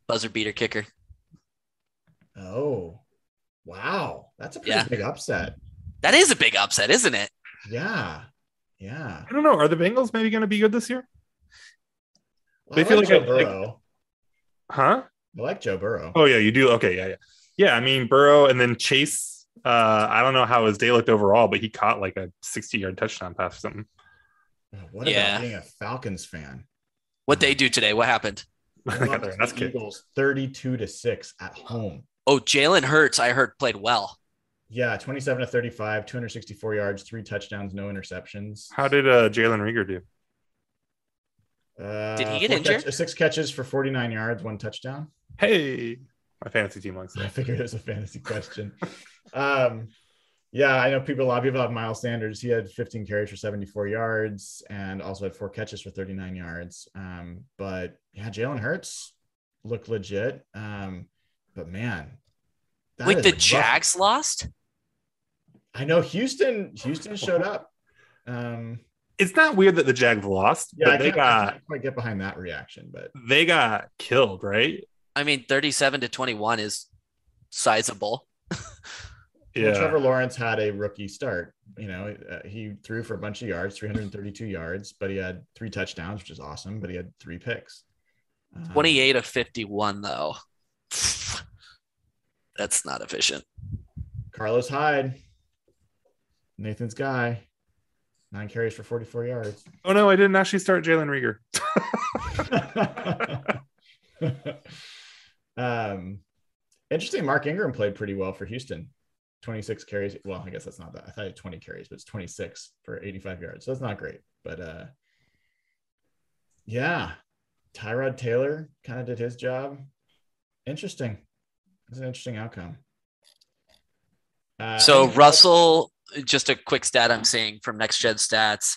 Speaker 3: Buzzer beater kicker.
Speaker 1: Oh, wow, that's a pretty
Speaker 3: Yeah.
Speaker 1: big upset.
Speaker 3: That is a big upset, isn't it?
Speaker 1: Yeah, yeah.
Speaker 4: I don't know. Are the Bengals maybe going to be good this year?
Speaker 1: Well,
Speaker 4: They
Speaker 1: I
Speaker 4: feel
Speaker 1: like
Speaker 4: like
Speaker 1: Joe
Speaker 4: I- like-
Speaker 1: Burrow.
Speaker 4: Huh?
Speaker 1: I like Joe Burrow.
Speaker 4: Oh yeah, you do. Okay, yeah, yeah, yeah. I mean Burrow and then Chase. Uh, I don't know how his day looked overall, but he caught like a sixty-yard touchdown pass or something.
Speaker 1: What
Speaker 3: Yeah.
Speaker 1: about being a Falcons fan?
Speaker 3: What they do today? What happened?
Speaker 4: They
Speaker 1: They
Speaker 4: got
Speaker 1: lost
Speaker 4: their
Speaker 1: to
Speaker 4: ass
Speaker 1: the. Eagles 32 to 6 at home.
Speaker 3: Oh, Jalen Hurts, I heard played well.
Speaker 1: Yeah, 27 to 35, 264 yards, three touchdowns, no interceptions.
Speaker 4: How did uh, Jalen Reagor do?
Speaker 1: Uh,
Speaker 3: Did he get injured?
Speaker 1: catch- six catches for 49 yards, one touchdown.
Speaker 4: Hey, my fantasy team likes
Speaker 1: I
Speaker 4: that.
Speaker 1: figured it was a fantasy question. um, yeah, I know people. A lot of people have Miles Sanders. He had 15 carries for 74 yards and also had four catches for 39 yards. Um, but yeah, Jalen Hurts looked legit. Um, but man, that
Speaker 3: Wait,
Speaker 1: is
Speaker 3: the
Speaker 1: rough.
Speaker 3: Jags lost?
Speaker 1: I know Houston. Houston showed up. Um,
Speaker 4: It's not weird that the Jags lost,
Speaker 1: yeah, I
Speaker 4: but they
Speaker 1: can't, I quite get behind that reaction, but
Speaker 4: they got killed, right?
Speaker 3: I mean, 37 to 21 is sizable.
Speaker 1: Well,
Speaker 4: Yeah.
Speaker 1: Trevor Lawrence had a rookie start. You know, uh, he threw for a bunch of yards, 332 yards, but he had three touchdowns, which is awesome. But he had three picks. Um,
Speaker 3: 28 of 51, though. That's not efficient.
Speaker 1: Carlos Hyde, Nathan's guy, nine carries for 44 yards.
Speaker 4: Oh no, I didn't actually start Jalen Reagor.
Speaker 1: um, interesting. Mark Ingram played pretty well for Houston. 26 carries. Well, I guess that's not that. I thought he had 20 carries, but it's 26 for 85 yards. So that's not great. But uh, yeah, Tyrod Taylor kind of did his job. Interesting. It's an interesting outcome. Uh,
Speaker 3: So Russell, just a quick stat I'm seeing from Next Gen Stats.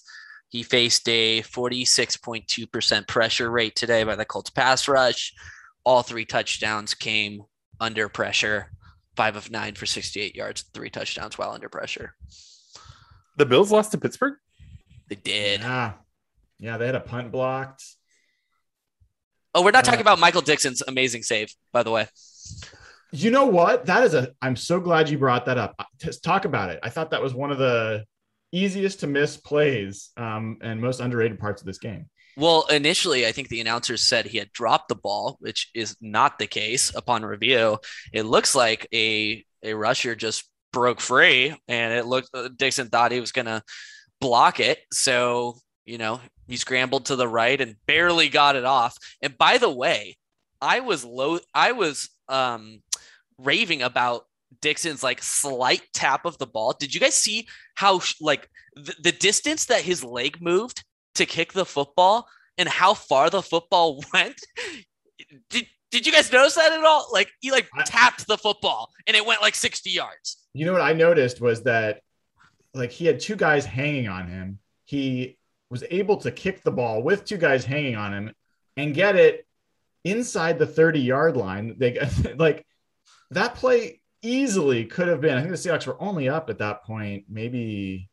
Speaker 3: He faced a 46.2% pressure rate today by the Colts pass rush. All three touchdowns came under pressure. Five of nine for 68 yards, three touchdowns while under pressure.
Speaker 4: The Bills lost to Pittsburgh.
Speaker 3: They did.
Speaker 1: Yeah. Yeah, they had a punt blocked.
Speaker 3: Oh, we're not talking
Speaker 1: Uh,
Speaker 3: about Michael Dickson's amazing save, by the way.
Speaker 1: You know what? That is a. I'm so glad you brought that up. Talk about it. I thought that was one of the easiest to miss plays um, and most underrated parts of this game.
Speaker 3: Well, initially, I think the announcers said he had dropped the ball, which is not the case upon review. It looks like a a rusher just broke free, and it looked uh, Dickson thought he was gonna block it, so you know he scrambled to the right and barely got it off. And by the way, I was low. I was um raving about Dickson's like slight tap of the ball. Did you guys see how like the, the distance that his leg moved to kick the football and how far the football went? Did did you guys notice that at all? Like he like
Speaker 1: I,
Speaker 3: tapped the football and it went like 60 yards.
Speaker 1: You know what I noticed was that like he had two guys hanging on him. He was able to kick the ball with two guys hanging on him and get it inside the 30 yard line. They like that play easily could have been. I think the Seahawks were only up at that point, maybe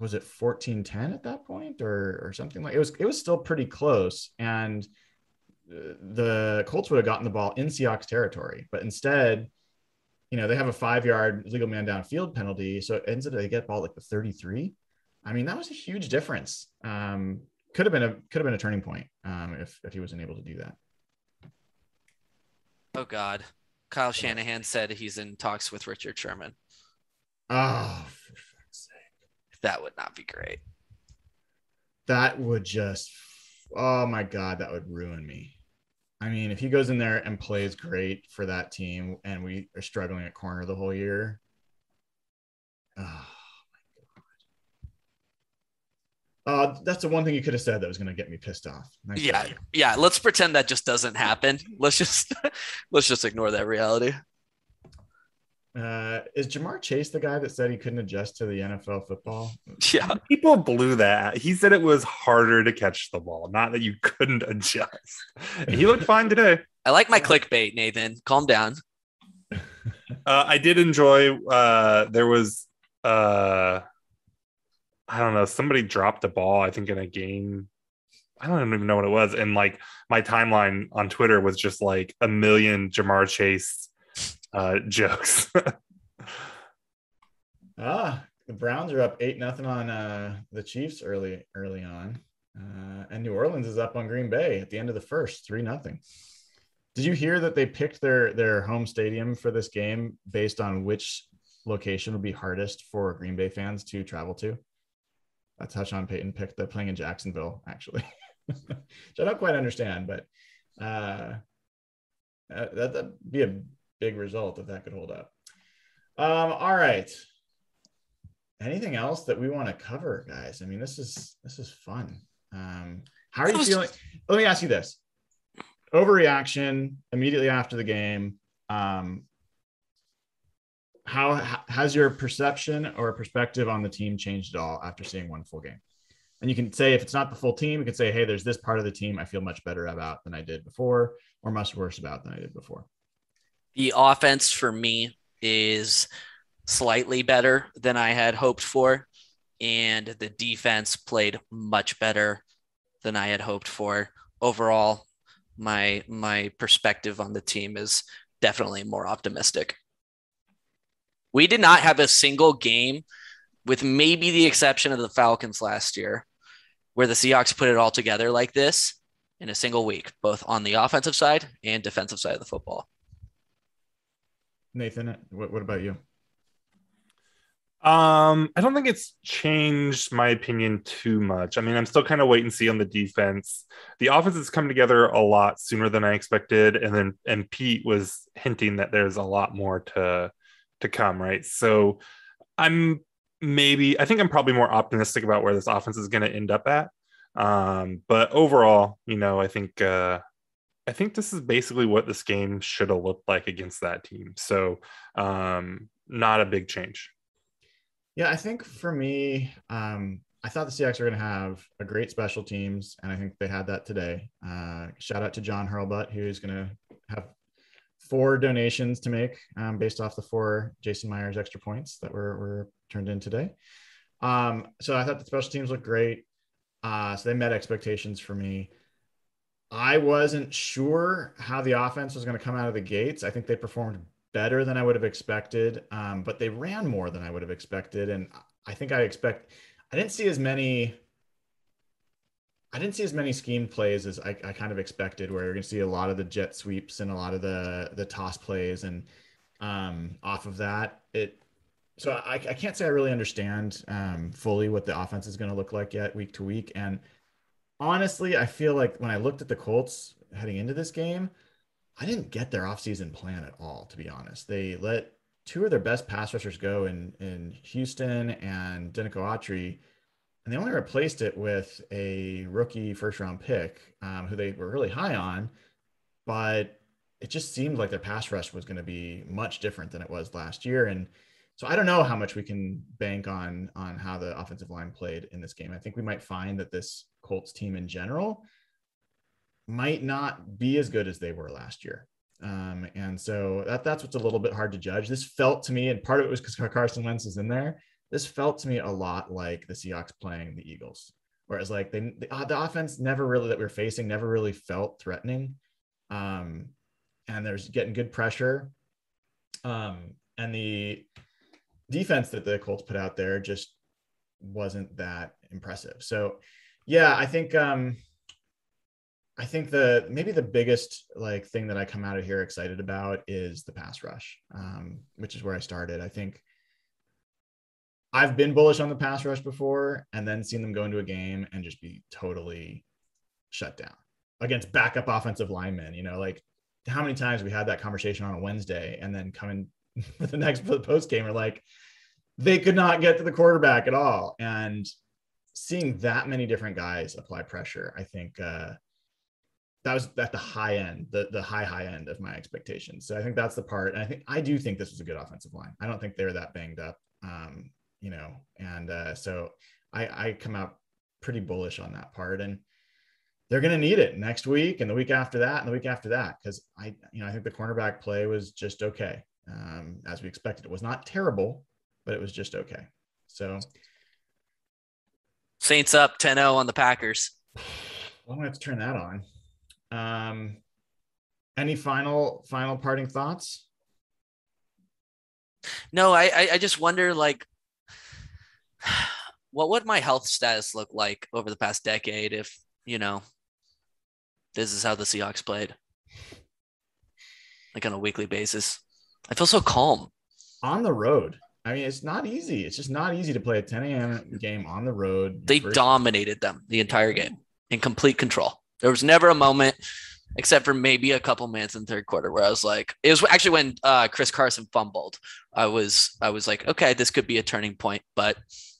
Speaker 1: was it 14 10 at that point or, or something like it was it was still pretty close. And the colts would have gotten the ball in seahawks territory but instead you know they have a five yard legal man downfield penalty. So it ends up they get ball like the 33 i mean that was a huge difference. Um, could have been a could have been a turning point um, if if he wasn't able to do that.
Speaker 3: Oh god kyle shanahan said he's in talks with richard sherman
Speaker 1: oh for fuck's sake.
Speaker 3: that would not be great.
Speaker 1: That would just, oh my God, that would ruin me. I mean, if he goes in there and plays great for that team and we are struggling at corner the whole year, oh my God. Uh, that's the one thing you could have said that was going to get me pissed off.
Speaker 3: Nice yeah, yeah. Let's pretend that just doesn't happen. Let's just let's just ignore that reality.
Speaker 1: Uh, is Ja'Marr Chase the guy that said he couldn't adjust to the NFL football?
Speaker 3: Yeah.
Speaker 4: People blew that. He said it was harder to catch the ball, not that you couldn't adjust. he looked fine today.
Speaker 3: I like my clickbait, Nathan. Calm down.
Speaker 4: Uh, I did enjoy. Uh, there was, uh, I don't know, somebody dropped a ball. I think in a game. I don't even know what it was, and like my timeline on Twitter was just like a million Ja'Marr Chase uh, jokes.
Speaker 1: ah, the Browns are up eight nothing on uh, the Chiefs early early on, uh, and New Orleans is up on Green Bay at the end of the first, three nothing. Did you hear that they picked their their home stadium for this game based on which location would be hardest for Green Bay fans to travel to? That's how Sean Payton picked. They're playing in Jacksonville, actually, which I don't quite understand, but uh, that, that'd be a big result if that could hold up. Um, all right. Anything else that we want to cover, guys? I mean, this is this is fun. Um, how are you feeling? Let me ask you this: overreaction immediately after the game. Um, how has your perception or perspective on the team changed at all after seeing one full game? And you can say if it's not the full team, you can say, "Hey, there's this part of the team I feel much better about than I did before, or much worse about than I did before."
Speaker 3: The offense for me is slightly better than I had hoped for, and the defense played much better than I had hoped for. Overall, my my perspective on the team is definitely more optimistic. We did not have a single game, with maybe the exception of the Falcons last year, where the Seahawks put it all together like this in a single week, both on the offensive side and defensive side of the football.
Speaker 1: Nathan, what, what about you?
Speaker 4: Um, I don't think it's changed my opinion too much. I mean, I'm still kind of wait and see on the defense. The offense has come together a lot sooner than I expected, and then and Pete was hinting that there's a lot more to to come, right? So I'm maybe I think I'm probably more optimistic about where this offense is going to end up at. Um, but overall, you know, I think uh, I think this is basically what this game should have looked like against that team. So, um, not a big change.
Speaker 1: Yeah, I think for me, um, I thought the Seahawks were going to have a great special teams, and I think they had that today. Uh, shout out to John Hurlbut, who's going to have four donations to make um, based off the four Jason Myers extra points that were, were turned in today. Um, so I thought the special teams looked great. Uh, so they met expectations for me I wasn't sure how the offense was going to come out of the gates. I think they performed better than I would have expected, um, but they ran more than I would have expected. And I think I expect, I didn't see as many. I didn't see as many scheme plays as I, I kind of expected, where you're going to see a lot of the jet sweeps and a lot of the the toss plays, and um, off of that, it. So I, I can't say I really understand um, fully what the offense is going to look like yet, week to week, and honestly, I feel like when I looked at the Colts heading into this game, I didn't get their offseason plan at all, to be honest. They let two of their best pass rushers go in, in Houston and Denico Autry, and they only replaced it with a rookie first round pick um, who they were really high on. But it just seemed like their pass rush was going to be much different than it was last year. And so I don't know how much we can bank on on how the offensive line played in this game. I think we might find that this Colts team in general might not be as good as they were last year. Um, and so that that's what's a little bit hard to judge. This felt to me, and part of it was because Carson Wentz is in there. This felt to me a lot like the Seahawks playing the Eagles, whereas like they the, the offense never really that we are facing never really felt threatening. Um, and there's getting good pressure. Um, and the defense that the Colts put out there just wasn't that impressive. So, yeah, I think um, I think the maybe the biggest like thing that I come out of here excited about is the pass rush, um, which is where I started. I think I've been bullish on the pass rush before, and then seen them go into a game and just be totally shut down against backup offensive linemen. You know, like how many times we had that conversation on a Wednesday, and then coming for the next post game are like they could not get to the quarterback at all. And seeing that many different guys apply pressure, I think uh, that was at the high end, the the high high end of my expectations. So I think that's the part. And I think I do think this was a good offensive line. I don't think they're that banged up, um, you know. And uh, so I, I come out pretty bullish on that part. And they're going to need it next week and the week after that and the week after that because I, you know, I think the cornerback play was just okay um, as we expected. It was not terrible, but it was just okay. So
Speaker 3: Saints up 10-0 on the Packers.
Speaker 1: I'm gonna have to turn that on. Um, any final final parting thoughts?
Speaker 3: No, I I, I just wonder like what would my health status look like over the past decade if you know this is how the Seahawks played, like on a weekly basis. I feel so calm
Speaker 1: on the road. I mean, it's not easy. It's just not easy to play a 10 a.m. game on the road.
Speaker 3: They First- dominated them the entire game in complete control. There was never a moment, except for maybe a couple minutes in third quarter, where I was like, it was actually when uh, Chris Carson fumbled. I was, I was like, okay, this could be a turning point. But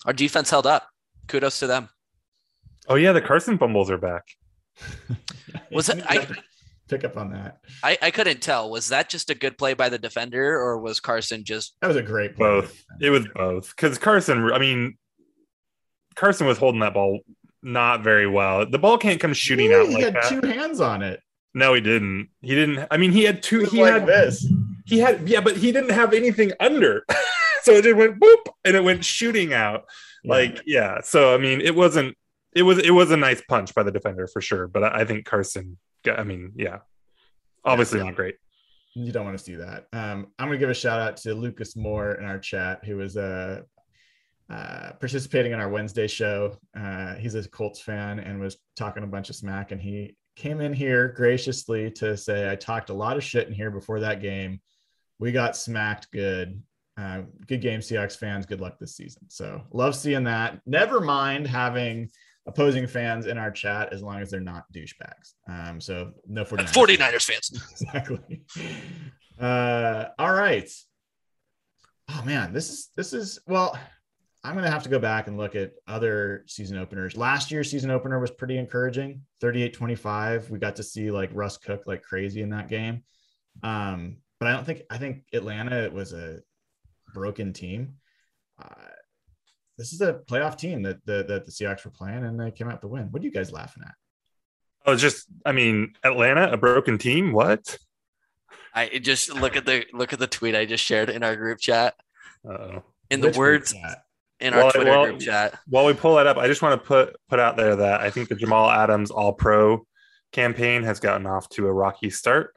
Speaker 3: our defense held up. Kudos to them.
Speaker 4: Oh yeah, the Carson fumbles are back.
Speaker 3: was it? I,
Speaker 1: pick up on that.
Speaker 3: I, I couldn't tell. Was that just a good play by the defender, or was Carson just?
Speaker 1: That was a great play.
Speaker 4: Both. It was both because Carson. I mean, Carson was holding that ball not very well. The ball can't come shooting Ooh, out.
Speaker 1: He
Speaker 4: like
Speaker 1: had
Speaker 4: that.
Speaker 1: two hands on it.
Speaker 4: No, he didn't. He didn't. I mean, he had two. He
Speaker 1: like
Speaker 4: had
Speaker 1: this.
Speaker 4: He had yeah, but he didn't have anything under, so it just went boop and it went shooting out. Yeah. Like yeah. So I mean, it wasn't. It was it was a nice punch by the defender for sure, but I, I think Carson. I mean, yeah, obviously yeah. not great.
Speaker 1: You don't want to see that. Um, I'm gonna give a shout out to Lucas Moore in our chat, who was uh, uh, participating in our Wednesday show. Uh, he's a Colts fan and was talking a bunch of smack, and he came in here graciously to say, I talked a lot of shit in here before that game. We got smacked good. Uh, good game, Seahawks fans. Good luck this season. So love seeing that. Never mind having opposing fans in our chat as long as they're not douchebags. Um, so no
Speaker 3: 49ers, 49ers fans.
Speaker 1: exactly. Uh, all right. Oh man, this is this is well. I'm going to have to go back and look at other season openers. Last year's season opener was pretty encouraging 38 25. We got to see like Russ cook like crazy in that game. Um, but I don't think, I think Atlanta was a broken team. Uh, this is a playoff team that the, that the Seahawks were playing and they came out to win. What are you guys laughing at?
Speaker 4: Oh, just, I mean, Atlanta, a broken team. What?
Speaker 3: I just look at the, look at the tweet I just shared in our group chat.
Speaker 4: Uh-oh.
Speaker 3: In the Which words, in our Twitter group chat.
Speaker 4: While we pull that up, I just want to put put out there that I think the Jamal Adams All Pro campaign has gotten off to a rocky start.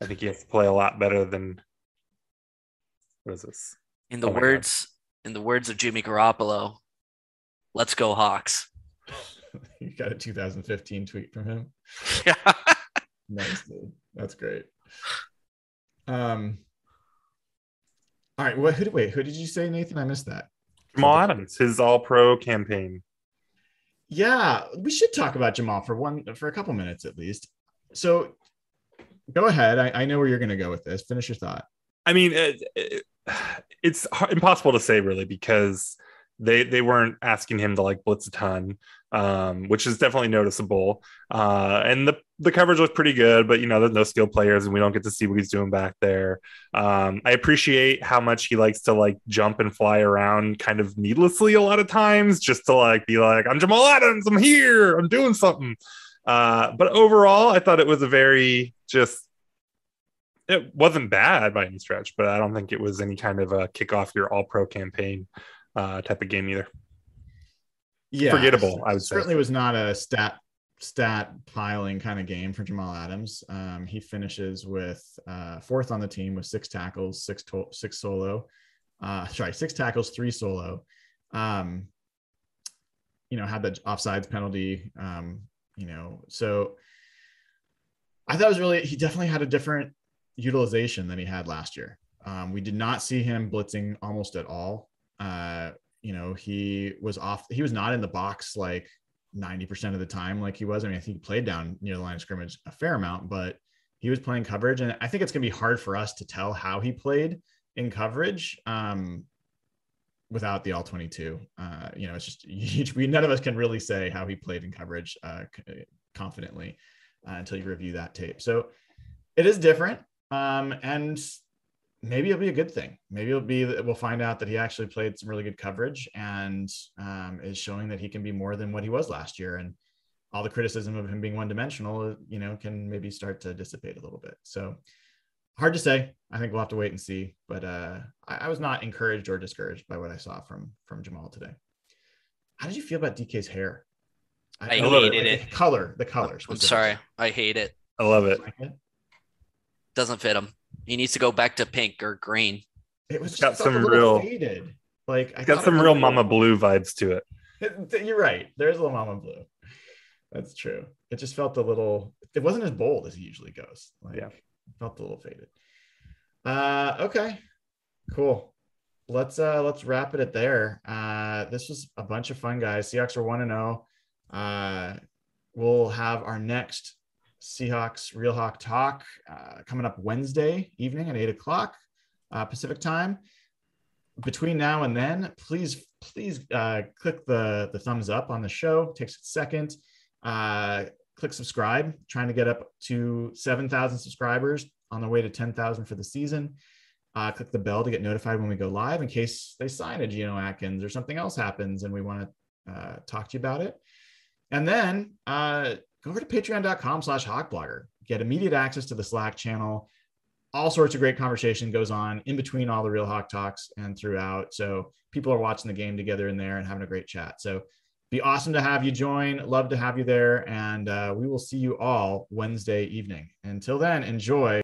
Speaker 4: I think he has to play a lot better than what is this?
Speaker 3: In the
Speaker 4: Oh
Speaker 3: words in the words of Jimmy Garoppolo, let's go Hawks.
Speaker 1: you got a 2015 tweet from him. Yeah. Nice, dude. That's great. Um. All right. What? Who did wait? Who did you say, Nathan? I missed that.
Speaker 4: Jamal Adams, his all pro campaign.
Speaker 1: Yeah, we should talk about Jamal for one for a couple minutes at least. So, go ahead. I, I know where you're going to go with this. Finish your thought.
Speaker 4: I mean, it, it- it's impossible to say really because they they weren't asking him to like blitz a ton, um, which is definitely noticeable. Uh, and the the coverage was pretty good, but you know, there's no skill players, and we don't get to see what he's doing back there. Um, I appreciate how much he likes to like jump and fly around, kind of needlessly a lot of times, just to like be like, "I'm Jamal Adams, I'm here, I'm doing something." Uh, but overall, I thought it was a very just it wasn't bad by any stretch, but I don't think it was any kind of a kick off your all pro campaign uh, type of game either.
Speaker 1: Yeah,
Speaker 4: Forgettable, I would say.
Speaker 1: certainly was not a stat stat piling kind of game for Jamal Adams. Um, he finishes with uh, fourth on the team with six tackles, six to- six solo. Uh, sorry, six tackles, three solo. Um, you know, had the offsides penalty. Um, you know, so I thought it was really he definitely had a different utilization than he had last year. Um, we did not see him blitzing almost at all. Uh, you know, he was off, he was not in the box like 90% of the time, like he was. I mean, I think he played down near the line of scrimmage a fair amount, but he was playing coverage. And I think it's going to be hard for us to tell how he played in coverage um, without the all 22. Uh, you know, it's just, we, none of us can really say how he played in coverage uh, confidently uh, until you review that tape. So it is different. Um, and maybe it'll be a good thing. Maybe it'll be that we'll find out that he actually played some really good coverage and um, is showing that he can be more than what he was last year. And all the criticism of him being one dimensional, you know, can maybe start to dissipate a little bit. So hard to say. I think we'll have to wait and see. But uh, I, I was not encouraged or discouraged by what I saw from from Jamal today. How did you feel about DK's hair?
Speaker 3: I
Speaker 4: love
Speaker 3: hated
Speaker 1: like
Speaker 3: it.
Speaker 1: The color, the colors.
Speaker 3: I'm sorry. I hate it.
Speaker 4: I love it.
Speaker 1: Like it?
Speaker 3: Doesn't fit him. He needs to go back to pink or green.
Speaker 1: It was
Speaker 4: got
Speaker 1: just felt
Speaker 4: some
Speaker 1: a
Speaker 4: real-
Speaker 1: faded. Like I
Speaker 4: got some real
Speaker 1: was-
Speaker 4: Mama Blue vibes to it.
Speaker 1: You're right. There's a little Mama Blue. That's true. It just felt a little. It wasn't as bold as he usually goes. Like,
Speaker 4: Yeah.
Speaker 1: felt a little faded. Uh, okay, cool. Let's uh let's wrap it at there. Uh, this was a bunch of fun, guys. Seahawks are one and zero. Uh, we'll have our next Seahawks Real Hawk talk uh, coming up Wednesday evening at eight o'clock uh, Pacific time. Between now and then, please please uh, click the the thumbs up on the show. It takes a second. Uh, click subscribe. Trying to get up to seven thousand subscribers on the way to ten thousand for the season. Uh, click the bell to get notified when we go live in case they sign a Geno Atkins or something else happens and we want to uh, talk to you about it. And then go over to patreon.com slash hawkblogger. Get immediate access to the Slack channel. All sorts of great conversation goes on in between all the real Hawk talks and throughout. So people are watching the game together in there and having a great chat. So be awesome to have you join. Love to have you there. And uh, we will see you all Wednesday evening. Until then, enjoy.